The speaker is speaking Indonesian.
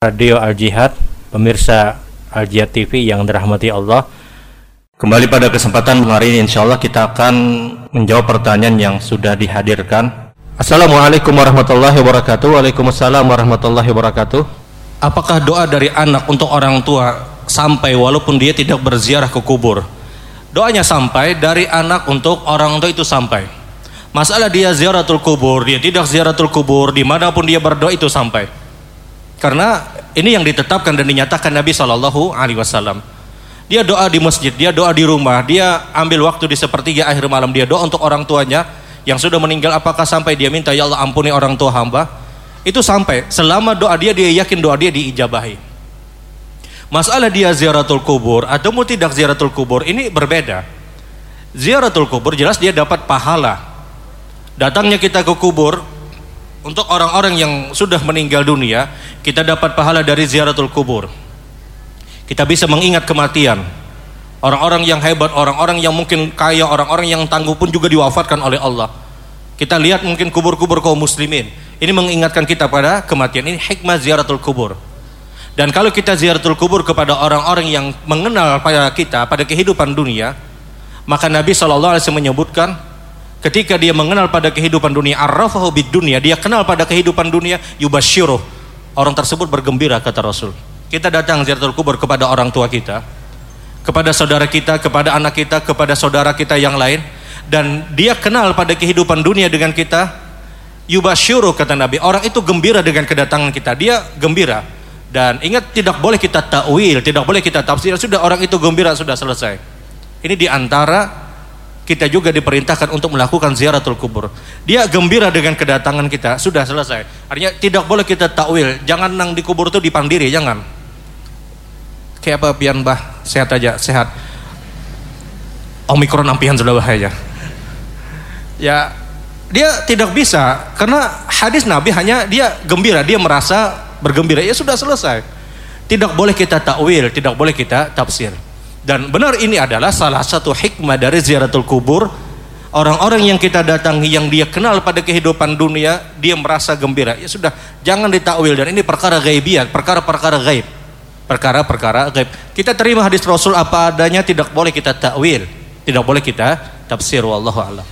Radio Al Jihad, pemirsa Al Jihad TV yang dirahmati Allah. Kembali pada kesempatan hari ini insya Allah kita akan menjawab pertanyaan yang sudah dihadirkan. Assalamualaikum warahmatullahi wabarakatuh. Waalaikumsalam warahmatullahi wabarakatuh. Apakah doa dari anak untuk orang tua sampai walaupun dia tidak berziarah ke kubur? Doanya sampai dari anak untuk orang tua itu sampai. Masalah dia ziaratul kubur, dia tidak ziaratul kubur, di mana pun dia berdoa itu sampai. Karena ini yang ditetapkan dan dinyatakan Nabi Shallallahu Alaihi Wasallam. Dia doa di masjid, dia doa di rumah, dia ambil waktu di sepertiga akhir malam, dia doa untuk orang tuanya yang sudah meninggal. Apakah sampai dia minta ya Allah ampuni orang tua hamba? Itu sampai. Selama doa dia, dia yakin doa dia diijabahi. Masalah dia ziaratul kubur atau mau tidak ziaratul kubur ini berbeda. Ziaratul kubur jelas dia dapat pahala. Datangnya kita ke kubur untuk orang-orang yang sudah meninggal dunia, kita dapat pahala dari ziaratul kubur. Kita bisa mengingat kematian. Orang-orang yang hebat, orang-orang yang mungkin kaya, orang-orang yang tangguh pun juga diwafatkan oleh Allah. Kita lihat mungkin kubur-kubur kaum muslimin. Ini mengingatkan kita pada kematian. Ini hikmah ziaratul kubur. Dan kalau kita ziaratul kubur kepada orang-orang yang mengenal pada kita, pada kehidupan dunia, maka Nabi SAW menyebutkan ketika dia mengenal pada kehidupan dunia arrafahu dunia dia kenal pada kehidupan dunia yubasyiruh orang tersebut bergembira kata Rasul. Kita datang ziaratul kubur kepada orang tua kita kepada saudara kita kepada anak kita kepada saudara kita yang lain dan dia kenal pada kehidupan dunia dengan kita yubasyiruh kata Nabi. Orang itu gembira dengan kedatangan kita. Dia gembira. Dan ingat tidak boleh kita takwil tidak boleh kita tafsir. Sudah orang itu gembira sudah selesai. Ini di antara kita juga diperintahkan untuk melakukan ziaratul kubur. Dia gembira dengan kedatangan kita, sudah selesai. Artinya tidak boleh kita takwil, jangan nang di kubur itu dipandiri, jangan. Kayak apa pian bah, sehat aja, sehat. Omikron ampian sudah bahaya. Ya, dia tidak bisa karena hadis Nabi hanya dia gembira, dia merasa bergembira, ya sudah selesai. Tidak boleh kita takwil, tidak boleh kita tafsir. Dan benar ini adalah salah satu hikmah dari ziaratul kubur. Orang-orang yang kita datangi yang dia kenal pada kehidupan dunia, dia merasa gembira. Ya sudah, jangan ditakwil dan ini perkara gaibiat, perkara-perkara gaib. Perkara-perkara gaib. Kita terima hadis Rasul apa adanya, tidak boleh kita takwil, tidak boleh kita tafsir wallahu a'lam.